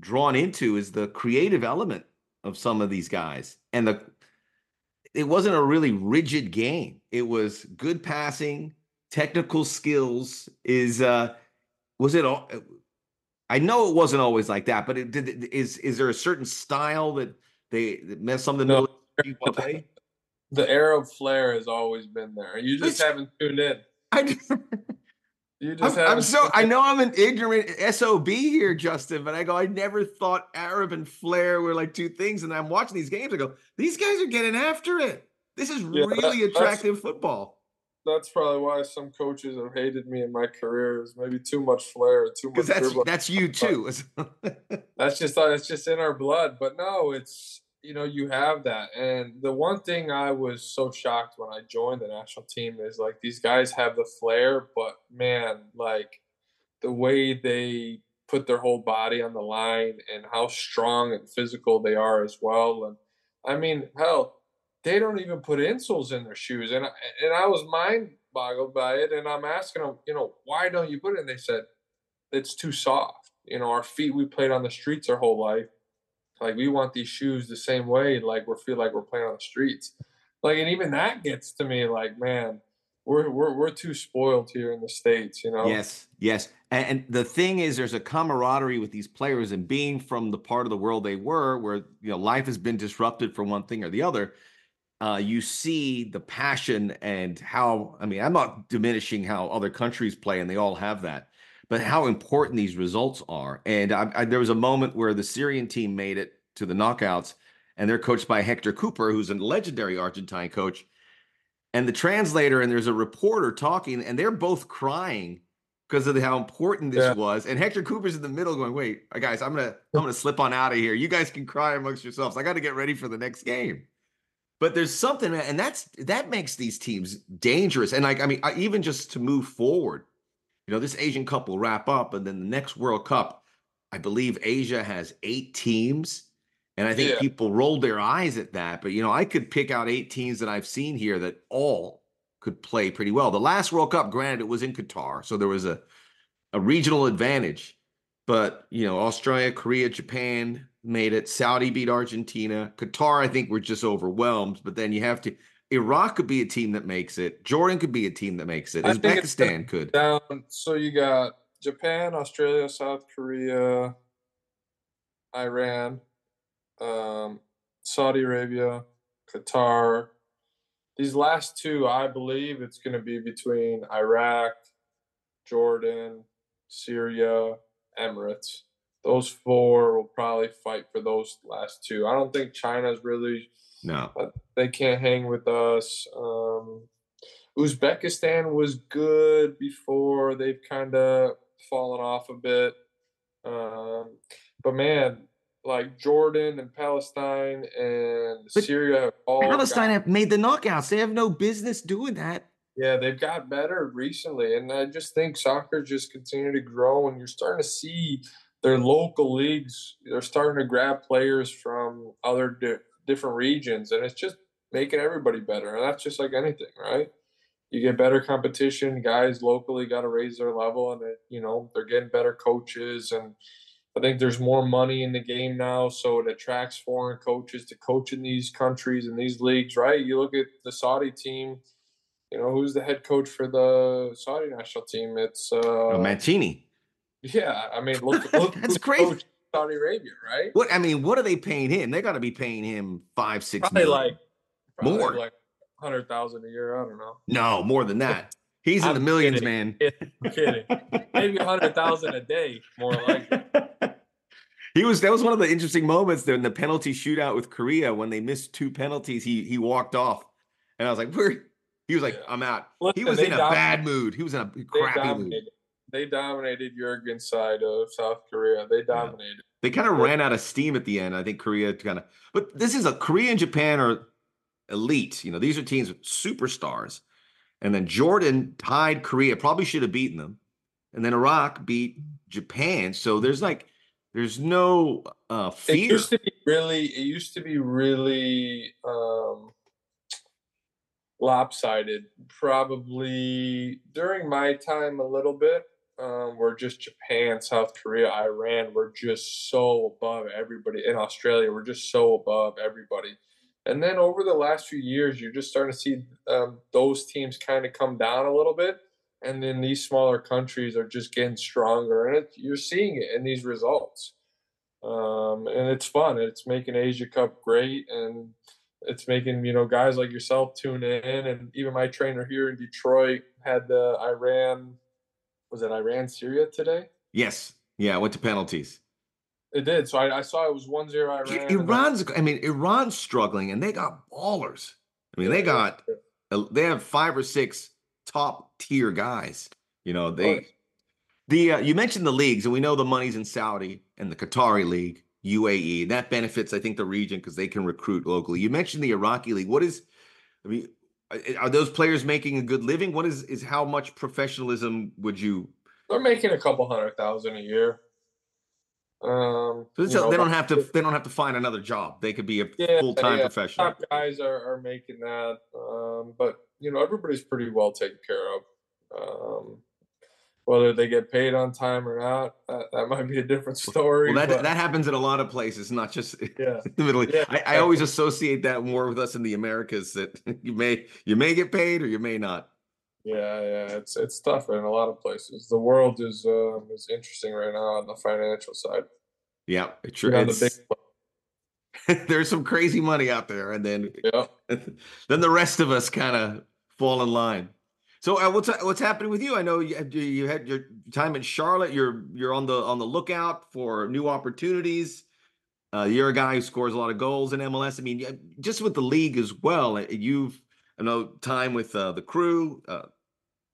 drawn into is the creative element of some of these guys and the it wasn't a really rigid game. It was good passing, technical skills. Is uh, was it all? I know it wasn't always like that, but it did. Is is there a certain style that they that met some of the No. Middle people play? The Arab flair has always been there. You just It's- haven't tuned in. I, just- You I'm, I'm so I know I'm an ignorant sob here, Justin, but I go. I never thought Arab and flair were like two things, and I'm watching these games. I go, these guys are getting after it. This is Yeah, really that's- attractive football. That's probably why some coaches have hated me in my career. Is maybe too much flair, or too much Because that's dribbling. that's you too. that's just uh, it's just in our blood. But no, it's you know you have that. And the one thing I was so shocked when I joined the national team is like these guys have the flair, but man, like the way they put their whole body on the line and how strong and physical they are as well. And I mean, hell, they don't even put insoles in their shoes, and I, and I was mind boggled by it. And I'm asking them, you know, why don't you put it? And they said it's too soft. You know, our feet we played on the streets our whole life. Like we want these shoes the same way, like we feel like we're playing on the streets. Like, and even that gets to me, like, man, we're we're we're too spoiled here in the states. You know. Yes, yes. And, and the thing is, there's a camaraderie with these players, and being from the part of the world they were, where you know life has been disrupted for one thing or the other, uh, you see the passion and how. I mean, I'm not diminishing how other countries play, and they all have that, but how important these results are. And I, I, there was a moment where the Syrian team made it to the knockouts, and they're coached by Héctor Cúper, who's a legendary Argentine coach. And the translator and there's a reporter talking, and they're both crying because of how important this Yeah. was. And Héctor Cúper's in the middle going, wait, guys, I'm gonna I'm gonna slip on out of here. You guys can cry amongst yourselves. I gotta get ready for the next game. But there's something, and that's that makes these teams dangerous. And like, I mean, I, even just to move forward, you know, this Asian Cup will wrap up, and then the next World Cup, I believe Asia has eight teams. And I think Yeah. people rolled their eyes at that. But you know, I could pick out eight teams that I've seen here that all could play pretty well. The last World Cup, granted, it was in Qatar, so there was a a regional advantage. But you know, Australia, Korea, Japan made it. Saudi beat Argentina. Qatar, I think, were just overwhelmed. But then you have to. Iraq could be a team that makes it. Jordan could be a team that makes it. I Uzbekistan could. Down. So you got Japan, Australia, South Korea, Iran, um, Saudi Arabia, Qatar. These last two, I believe it's going to be between Iraq, Jordan, Syria, Emirates. Those four will probably fight for those last two. I don't think China's really No. they can't hang with us. Um, Uzbekistan was good before they've kind of fallen off a bit. Um, but man, like Jordan and Palestine and But Syria have all Palestine got- have made the knockouts. They have no business doing that. Yeah, they've got better recently, and I just think soccer just continue to grow, and you're starting to see their local leagues. They're starting to grab players from other di- different regions, and it's just making everybody better. And that's just like anything, right? You get better competition. Guys locally got to raise their level, and it, you know they're getting better coaches and I think there's more money in the game now, so it attracts foreign coaches to coach in these countries and these leagues, right? You look at the Saudi team, you know, who's the head coach for the Saudi national team? It's uh oh, Mancini. Yeah, I mean, look, look that's crazy. Saudi Arabia, right? What I mean, what are they paying him? They got to be paying him five, six probably million. like probably more, like hundred thousand a year. I don't know. No, more than that. He's in the millions, kidding. man. I'm kidding. Maybe a hundred thousand a day, more like. he was that was one of the interesting moments there in the penalty shootout with Korea when they missed two penalties. He he walked off, and I was like, "Where?" He was like, Yeah. "I'm out." he was in a dominated- bad mood. He was in a crappy mood. They dominated Jurgen's side of South Korea. They dominated. They kind of ran out of steam at the end. I think Korea kind of, but this is a Korea and Japan are elite. You know, these are teams with superstars. And then Jordan tied Korea, probably should have beaten them. And then Iraq beat Japan. So there's like, there's no uh, It fear. used to be really. It used to be really um, lopsided. Probably during my time, a little bit. Um, where just Japan, South Korea, Iran were just so above everybody. In Australia, we're just so above everybody. And then over the last few years, you're just starting to see um, those teams kind of come down a little bit. And then these smaller countries are just getting stronger. And it, you're seeing it in these results um, and it's fun. It's making Asia Cup great, and it's making you know guys like yourself tune in, and even my trainer here in Detroit had the Iran, was it Iran Syria today? yes. Yeah. Went to penalties. It did. So I, I saw it was one zero Iran. I- Iran's, I mean, Iran's struggling and they got ballers. I mean, they got, they have five or six top tier guys. You know, they, the, uh, you mentioned the leagues and we know the money's in Saudi and the Qatari league, UAE. That benefits, I think, the region because they can recruit locally. You mentioned the Iraqi league. What is, I mean, are- those players making a good living? What is, is how much professionalism would you, They're making a couple hundred thousand a year. Um, so know, they don't have to, they don't have to find another job. They could be a Yeah, full-time yeah. professional. top guys are, are making that. Um, but you know, everybody's pretty well taken care of. Um, whether they get paid on time or not, that, that might be a different story. Well, that but- that happens in a lot of places, not just yeah, the Middle East. Yeah, I, I always associate that more with us in the Americas that you may you may get paid or you may not. yeah, yeah. It's it's tough in a lot of places. The world is um, is interesting right now on the financial side. Yeah, it's true. You know, the It's- big, there's some crazy money out there, and then yeah. then the rest of us kind of fall in line. So uh, what's what's happening with you? I know you, you had your time in Charlotte. You're you're on the on the lookout for new opportunities. Uh, you're a guy who scores a lot of goals in MLS. I mean, just with the league as well. uh, You've I know time with uh, the crew, uh,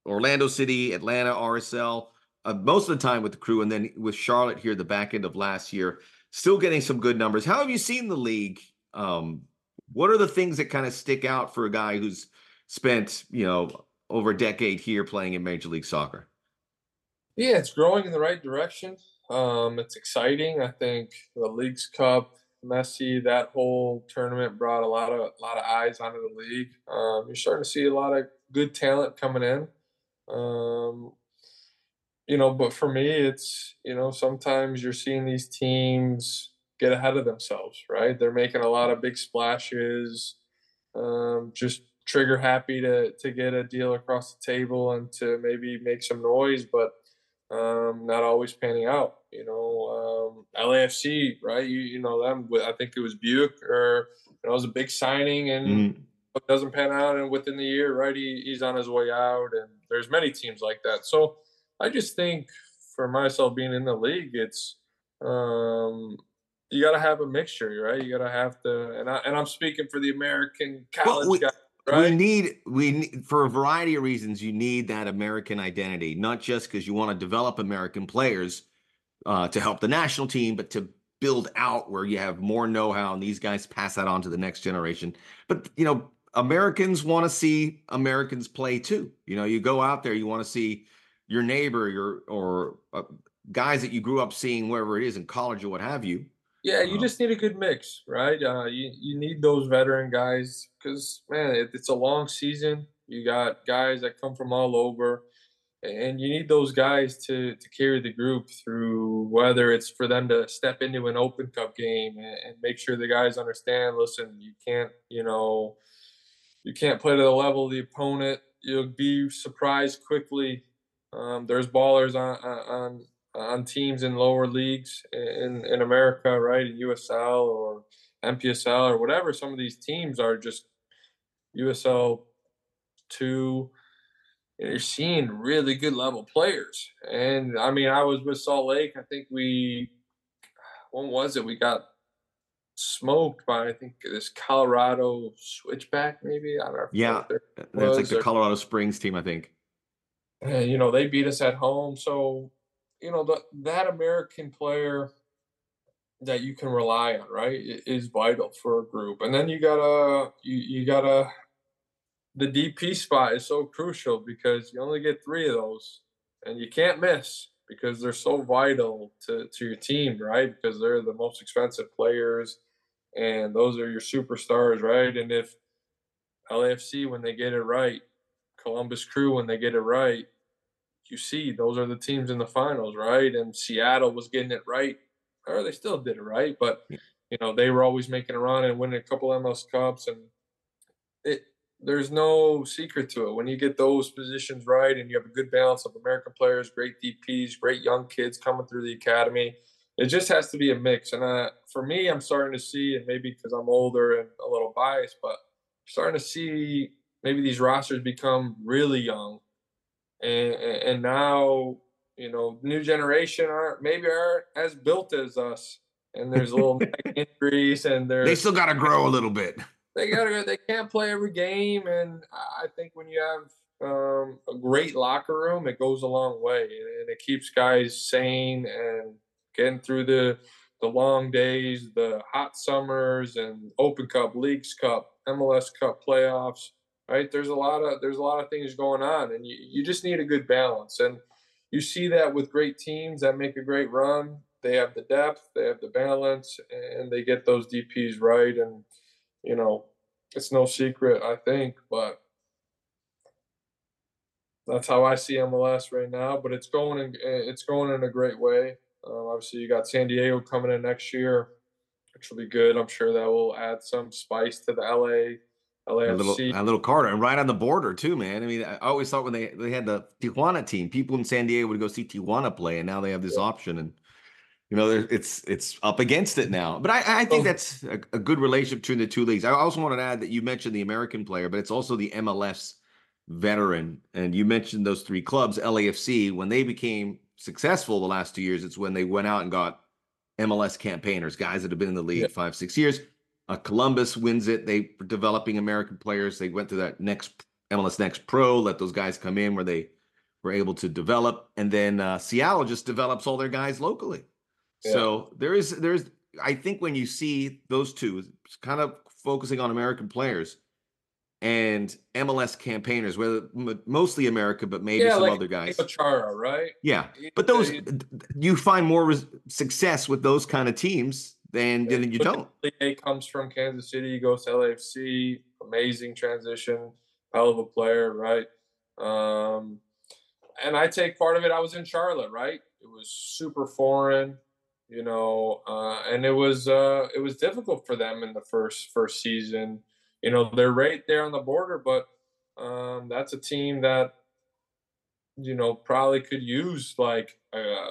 Orlando City, Atlanta, RSL. Uh, most of the time with the crew, and then with Charlotte here, the back end of last year, still getting some good numbers. How have you seen the league? Um, what are the things that kind of stick out for a guy who's spent, you know, over a decade here playing in Major League Soccer? Yeah, it's growing in the right direction. Um, it's exciting. I think the Leagues Cup, Messi, that whole tournament brought a lot of a lot of eyes onto the league. Um, you're starting to see a lot of good talent coming in. Um, you know, but for me, it's you know sometimes you're seeing these teams get ahead of themselves, right? They're making a lot of big splashes, um, just trigger happy to to get a deal across the table and to maybe make some noise, but um, not always panning out. You know, um, LAFC, right? You you know them. I think it was Buick, or you know, it was a big signing, and Mhm. it doesn't pan out, and within the year, right, he, he's on his way out. And there's many teams like that. So I just think for myself being in the league, it's um, you got to have a mixture, right? You got to have to, and I and I'm speaking for the American college we- guys, We need we need, for a variety of reasons. You need that American identity, not just because you want to develop American players uh, to help the national team, but to build out where you have more know-how and these guys pass that on to the next generation. But you know, Americans want to see Americans play too. You know, you go out there, you want to see your neighbor, your or uh, guys that you grew up seeing wherever it is in college or what have you. Yeah, you Um, just need a good mix, right? Uh, you you need those veteran guys because man, it, it's a long season. You got guys that come from all over, and you need those guys to to carry the group through. Whether it's for them to step into an Open Cup game and, and make sure the guys understand. Listen, you can't, you know, you can't play to the level of the opponent. You'll be surprised quickly. Um, there's ballers on on on teams in lower leagues in in America, right? In USL or NPSL or whatever. Some of these teams are just USL two. You're seeing really good level players, and I mean, I was with Salt Lake. I think we, when was it? We got smoked by I think this Colorado Switchback, maybe. I don't know. Yeah. That's like the there- Colorado Springs team, I think. and, you know they beat us at home so you know the, that american player that you can rely on right is vital for a group and then you gotta you, you gotta the dp spot is so crucial because you only get three of those and you can't miss because they're so vital to, to your team right because they're the most expensive players and those are your superstars right and if lafc when they get it right Columbus Crew when they get it right. You see, those are the teams in the finals, right? And Seattle was getting it right, or they still did it right, but you know they were always making a run and winning a couple MLS Cups, and it there's no secret to it. When you get those positions right, and you have a good balance of American players, great DPs, great young kids coming through the academy, it just has to be a mix. And uh, for me, I'm starting to see, and maybe because I'm older and a little biased, but I'm starting to see maybe these rosters become really young, and and now you know new generation aren't maybe aren't as built as us, and there's a little injuries, and there's They still got to grow a little bit. they gotta they can't play every game, and I think when you have um, a great locker room, it goes a long way, and, and it keeps guys sane and getting through the the long days, the hot summers, and Open Cup, Leagues Cup, MLS Cup playoffs. Right? There's a lot of there's a lot of things going on, and you, you just need a good balance. And you see that with great teams that make a great run. They have the depth, they have the balance, and they get those DPs right. And you know, it's no secret, I think, but that's how I see MLS right now. But it's going in, it's going in a great way. Um, obviously, you got San Diego coming in next year, which will be good. I'm sure that will add some spice to the LA A little, LAFC. a little Carter, and right on the border too, man. I mean, I always thought when they they had the Tijuana team, people in San Diego would go see Tijuana play, and now they have this option, and you know, it's it's up against it now. But I, I think Oh. that's a, a good relationship between the two leagues. I also wanted to add that you mentioned the American player, but it's also the MLS veteran, and you mentioned those three clubs, LAFC, when they became successful the last two years. It's when they went out and got MLS campaigners, guys that have been in the league Yeah. five, six years. Uh, Columbus wins it. They were developing American players. They went to that next MLS Next Pro, let those guys come in where they were able to develop, and then uh, Seattle just develops all their guys locally. So there is there's I think when you see those two kind of focusing on American players and MLS campaigners, whether mostly America, but maybe Yeah, some like other guys. Chara, right? Yeah, but those you find more res- success with those kind of teams than than you don't. He comes from Kansas City, goes to LAFC, amazing transition, hell of a player, right? Um, and I take part of it. I was in Charlotte, right? It was super foreign, you know, uh, and it was uh, it was difficult for them in the first first season. You know, they're right there on the border, but um, that's a team that you know probably could use like a,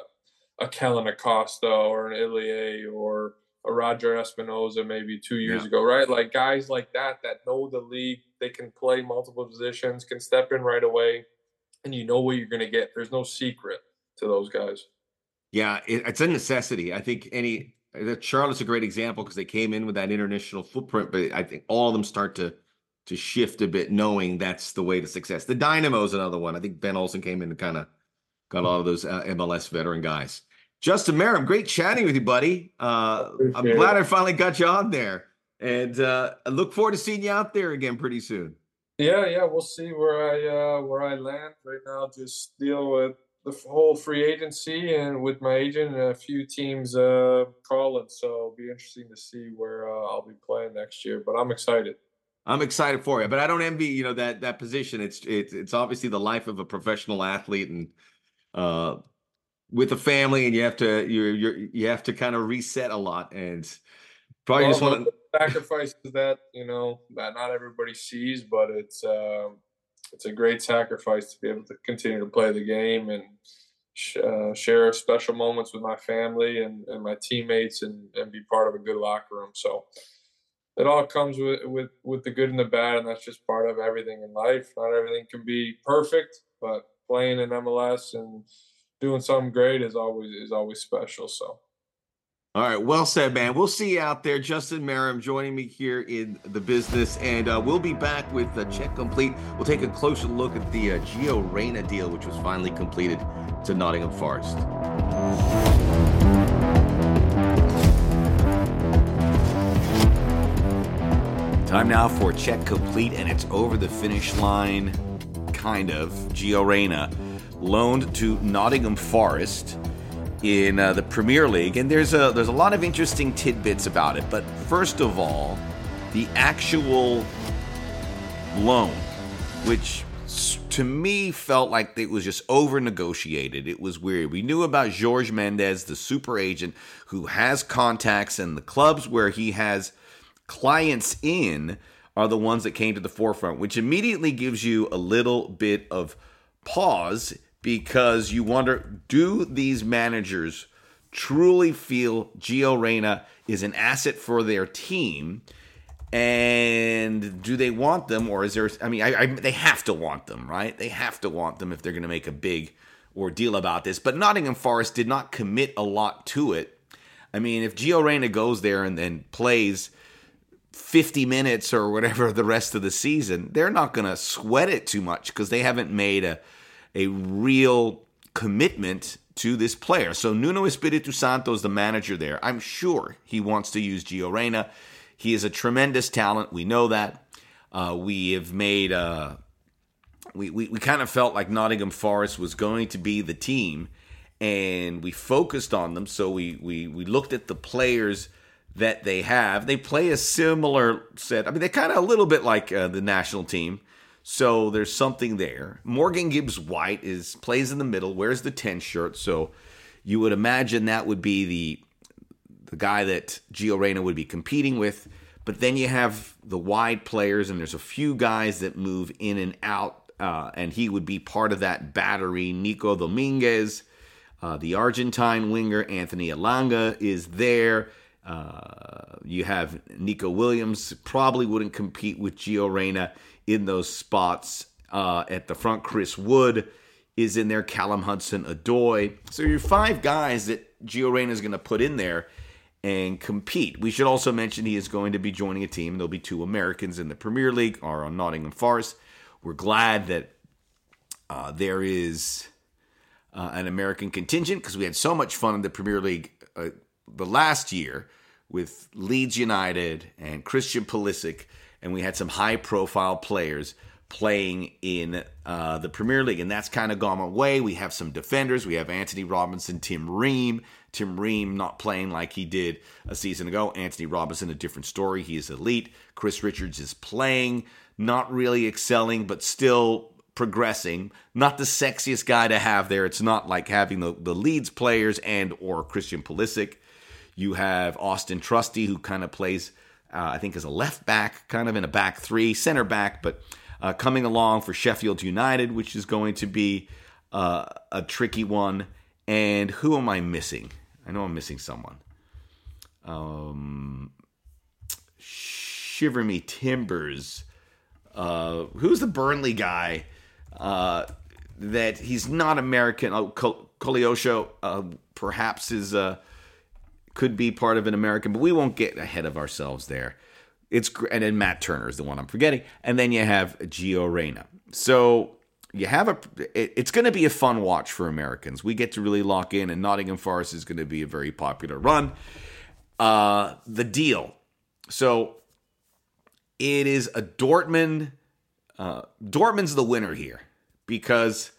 a Kellyn Acosta or an Ilie or a Roger Espinoza maybe two years Yeah. ago, right? Like guys like that that know the league, they can play multiple positions, can step in right away, and you know what you're going to get. There's no secret to those guys. Yeah, it, it's a necessity. I think any Charlotte's a great example because they came in with that international footprint, but I think all of them start to to shift a bit, knowing that's the way to success. The Dynamo's another one. I think Ben Olsen came in and kind of got a lot of those uh, MLS veteran guys. Justin Meram, great chatting with you, buddy. Uh, I'm glad it. I finally got you on there. And uh, I look forward to seeing you out there again pretty soon. Yeah, yeah, we'll see where I uh, where I land right now. Just deal with the whole free agency and with my agent and a few teams uh, calling. So it'll be interesting to see where uh, I'll be playing next year. But I'm excited. I'm excited for you, but I don't envy you know that that position. It's it's it's obviously the life of a professional athlete and uh, with a family, and you have to you you you have to kind of reset a lot and probably well, just want to sacrifices that you know that not everybody sees, but it's uh, it's a great sacrifice to be able to continue to play the game and sh- uh, share special moments with my family and, and my teammates and, and be part of a good locker room. So it all comes with, with with the good and the bad, and that's just part of everything in life. Not everything can be perfect, but playing in MLS and doing something great is always is always special. So. All right, well said, man. We'll see you out there. Justin Meram joining me here in the business, and uh, we'll be back with the check complete. We'll take a closer look at the uh, Gio Reyna deal, which was finally completed to Nottingham Forest. Time now for check complete, and it's over the finish line, kind of. Gio Reyna loaned to Nottingham Forest in uh, the Premier League, and there's a there's a lot of interesting tidbits about it. But first of all, the actual loan, which to me felt like it was just over negotiated. It was weird. We knew about George Mendes, the super agent who has contacts, and the clubs where he has clients in are the ones that came to the forefront, which immediately gives you a little bit of pause because you wonder do these managers truly feel Gio Reyna is an asset for their team? And do they want them, or is there? I mean, I, I, they have to want them, right? They have to want them if they're going to make a big ordeal about this. But Nottingham Forest did not commit a lot to it. I mean, if Gio Reyna goes there and then plays 50 minutes or whatever the rest of the season, they're not going to sweat it too much because they haven't made a a real commitment to this player. So Nuno Espirito Santo is the manager there. I'm sure he wants to use Gio Reyna. He is a tremendous talent. We know that. Uh, we have made. Uh, we, we, we kind of felt like Nottingham Forest was going to be the team, and we focused on them. So we we we looked at the players that they have. They play a similar set. I mean, they're kind of a little bit like uh, the national team. So there's something there. Morgan Gibbs White is plays in the middle, wears the 10 shirt. So you would imagine that would be the the guy that Gio Reyna would be competing with. But then you have the wide players, and there's a few guys that move in and out, uh, and he would be part of that battery. Nico Dominguez, uh, the Argentine winger, Anthony Elanga is there. Uh, you have Neco Williams, probably wouldn't compete with Gio Reyna in those spots. Uh, at the front, Chris Wood is in there, Callum Hudson Odoi. So you're five guys that Gio Reyna is going to put in there and compete. We should also mention he is going to be joining a team. There'll be two Americans in the Premier League or on Nottingham Forest. We're glad that uh, there is uh, an American contingent because we had so much fun in the Premier League uh, the last year with Leeds United and Christian Pulisic and we had some high profile players playing in uh, the Premier League, and that's kind of gone away. We have some defenders. We have Antonee Robinson, Tim Ream. Tim Ream not playing like he did a season ago. Antonee Robinson, a different story. He is elite. Chris Richards is playing, not really excelling, but still progressing. Not the sexiest guy to have there. It's not like having the, the Leeds players and or Christian Pulisic. You have Auston Trusty, who kind of plays – uh, I think as a left back, kind of in a back three, center back, but uh, coming along for Sheffield United, which is going to be uh, a tricky one. And who am I missing? I know I'm missing someone. Um, Shiver Me Timbers. Uh, who's the Burnley guy? Uh, that he's not American. Oh, Koleosho uh, perhaps is could be part of an American, but we won't get ahead of ourselves there. It's and then Matt Turner is the one I'm forgetting, and then you have Gio Reyna. So you have a. It's going to be a fun watch for Americans. We get to really lock in, and Nottingham Forest is going to be a very popular run. Uh, the deal. So it is a Dortmund. Uh, Dortmund's the winner here because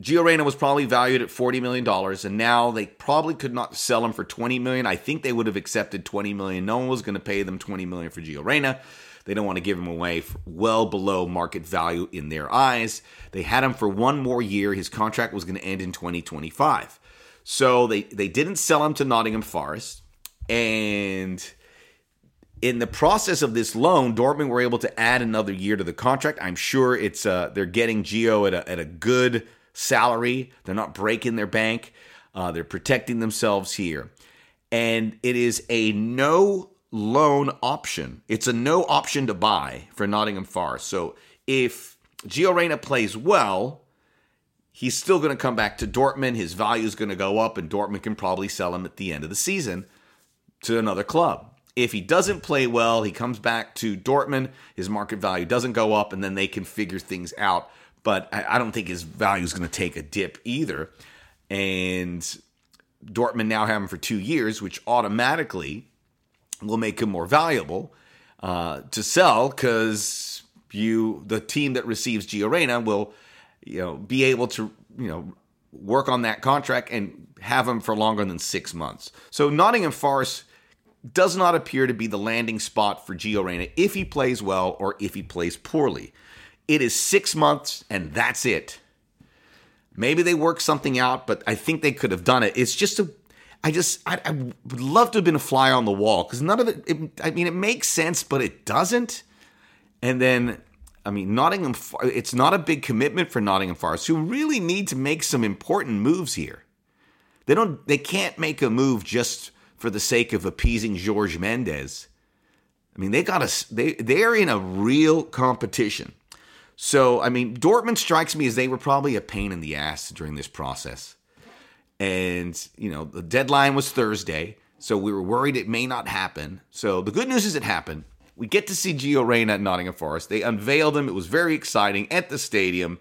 Gio Reyna was probably valued at forty million dollars, and now they probably could not sell him for 20 million. I think they would have accepted 20 million. No one was going to pay them 20 million for Gio Reyna. They don't want to give him away well below market value in their eyes. They had him for one more year. His contract was going to end in 2025. So they, they didn't sell him to Nottingham Forest. And in the process of this loan, Dortmund were able to add another year to the contract. I'm sure it's uh, they're getting Gio at a, at a good salary. They're not breaking their bank. Uh, they're protecting themselves here. And it is a no loan option. It's a no option to buy for Nottingham Forest. So if Gio Reyna plays well, he's still going to come back to Dortmund. His value is going to go up, and Dortmund can probably sell him at the end of the season to another club. If he doesn't play well, he comes back to Dortmund. His market value doesn't go up, and then they can figure things out. But I don't think his value is going to take a dip either. And Dortmund now have him for two years, which automatically will make him more valuable uh, to sell because you, the team that receives Gio Reyna, will you know be able to you know work on that contract and have him for longer than six months. So Nottingham Forest does not appear to be the landing spot for Gio Reyna if he plays well or if he plays poorly. It is six months and that's it. Maybe they work something out, but I think they could have done it. It's just a I just I, I, would love to have been a fly on the wall because none of it, it, I mean, it makes sense, but it doesn't. And then, I mean, Nottingham. It's not a big commitment for Nottingham Forest, who really need to make some important moves here. They don't. They can't make a move just for the sake of appeasing George Mendes. I mean, they got a. They they're in a real competition. So, I mean, Dortmund strikes me as they were probably a pain in the ass during this process and you know the deadline was Thursday, so we were worried it may not happen. So the good news is it happened. We get to see Gio Reyna at Nottingham Forest. They unveiled him. It was very exciting at the stadium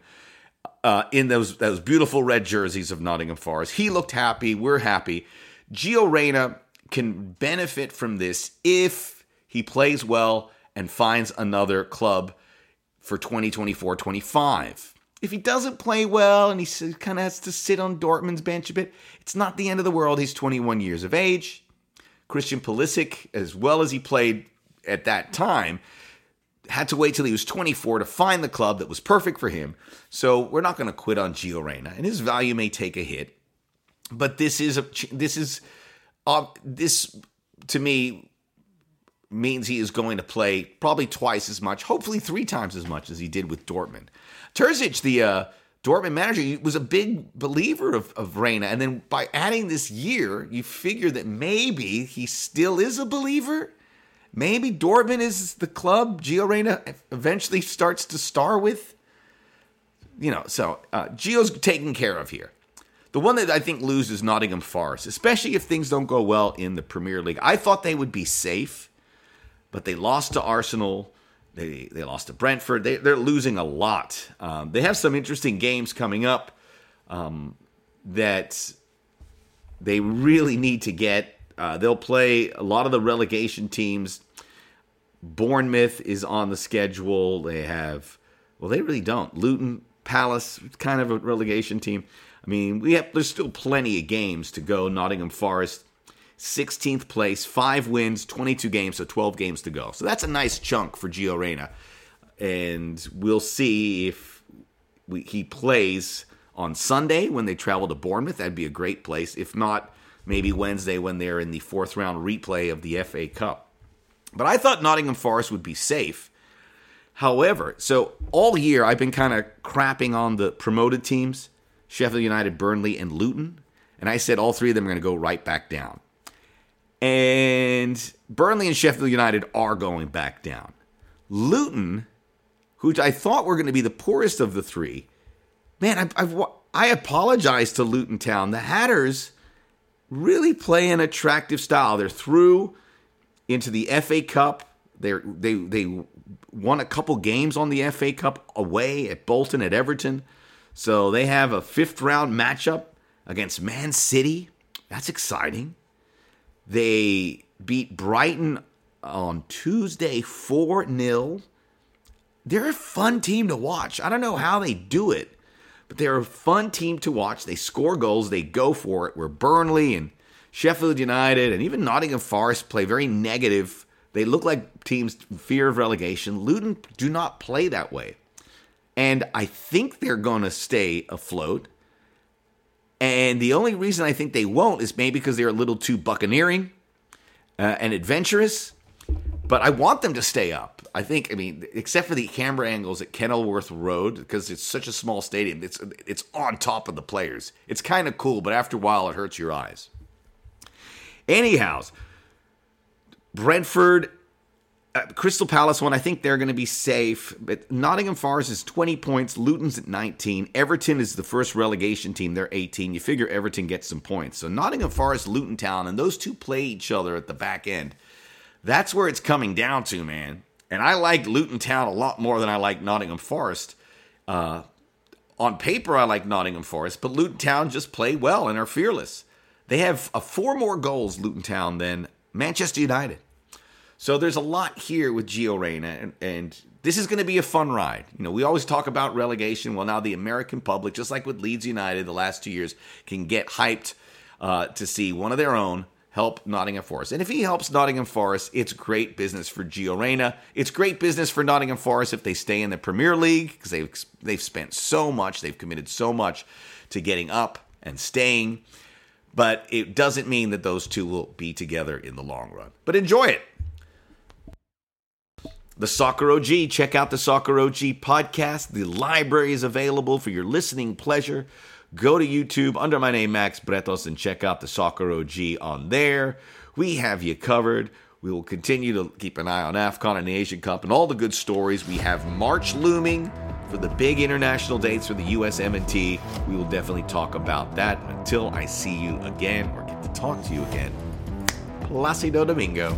uh, in those those beautiful red jerseys of Nottingham Forest. He looked happy. We're happy. Gio Reyna can benefit from this if he plays well and finds another club for 2024 25. If he doesn't play well and he kind of has to sit on Dortmund's bench a bit, it's not the end of the world. He's 21 years of age. Christian Pulisic, as well as he played at that time, had to wait till he was 24 to find the club that was perfect for him. So we're not going to quit on Gio Reyna, and his value may take a hit. But this is a this is uh, this to me means he is going to play probably twice as much, hopefully three times as much as he did with Dortmund. Terzic, the uh, Dortmund manager, was a big believer of, of Reyna. And then by adding this year, you figure that maybe he still is a believer. Maybe Dortmund is the club Gio Reyna eventually starts to star with. You know, so uh, Gio's taken care of here. The one that I think loses Nottingham Forest, especially if things don't go well in the Premier League. I thought they would be safe, but they lost to Arsenal. They they lost to Brentford. They they're losing a lot. Um, they have some interesting games coming up um, that they really need to get. Uh, they'll play a lot of the relegation teams. Bournemouth is on the schedule. They have well, they really don't. Luton, Palace, kind of a relegation team. I mean, we have there's still plenty of games to go. Nottingham Forest 16th place, five wins, 22 games, so 12 games to go. So that's a nice chunk for Gio Reyna. And we'll see if we, he plays on Sunday when they travel to Bournemouth. That'd be a great place. If not, maybe Wednesday when they're in the fourth round replay of the FA Cup. But I thought Nottingham Forest would be safe. However, so all year I've been kind of crapping on the promoted teams Sheffield United, Burnley, and Luton. And I said all three of them are going to go right back down. And Burnley and Sheffield United are going back down. Luton, who I thought were going to be the poorest of the three, man, I've, I've, i apologize to Luton Town. The Hatters really play an attractive style. They're through into the FA Cup. they they they won a couple games on the FA Cup away at Bolton at Everton. So they have a fifth round matchup against Man City. That's exciting. They beat Brighton on Tuesday 4 0. They're a fun team to watch. I don't know how they do it, but they're a fun team to watch. They score goals, they go for it. Where Burnley and Sheffield United and even Nottingham Forest play very negative. They look like teams fear of relegation. Luton do not play that way. And I think they're going to stay afloat. And the only reason I think they won't is maybe because they're a little too buccaneering uh, and adventurous. But I want them to stay up. I think, I mean, except for the camera angles at Kenilworth Road, because it's such a small stadium, it's it's on top of the players. It's kind of cool, but after a while, it hurts your eyes. Anyhow, Brentford, uh, Crystal Palace one, I think they're going to be safe. But Nottingham Forest is 20 points. Luton's at 19. Everton is the first relegation team. They're 18. You figure Everton gets some points. So Nottingham Forest, Luton Town, and those two play each other at the back end. That's where it's coming down to, man. And I like Luton Town a lot more than I like Nottingham Forest. Uh, on paper, I like Nottingham Forest, but Luton Town just play well and are fearless. They have uh, four more goals, Luton Town, than Manchester United. So there's a lot here with Gio Reyna, and, and this is going to be a fun ride. You know, we always talk about relegation. Well, now the American public, just like with Leeds United the last two years, can get hyped uh, to see one of their own help Nottingham Forest. And if he helps Nottingham Forest, it's great business for Gio Reyna. It's great business for Nottingham Forest if they stay in the Premier League because they've they've spent so much, they've committed so much to getting up and staying. But it doesn't mean that those two will be together in the long run. But enjoy it. The Soccer OG, check out the Soccer OG podcast. The library is available for your listening pleasure. Go to YouTube under my name, Max Bretos, and check out the Soccer OG on there. We have you covered. We will continue to keep an eye on AFCON and the Asian Cup and all the good stories. We have March looming for the big international dates for the USMNT. We will definitely talk about that. Until I see you again or get to talk to you again, Placido Domingo.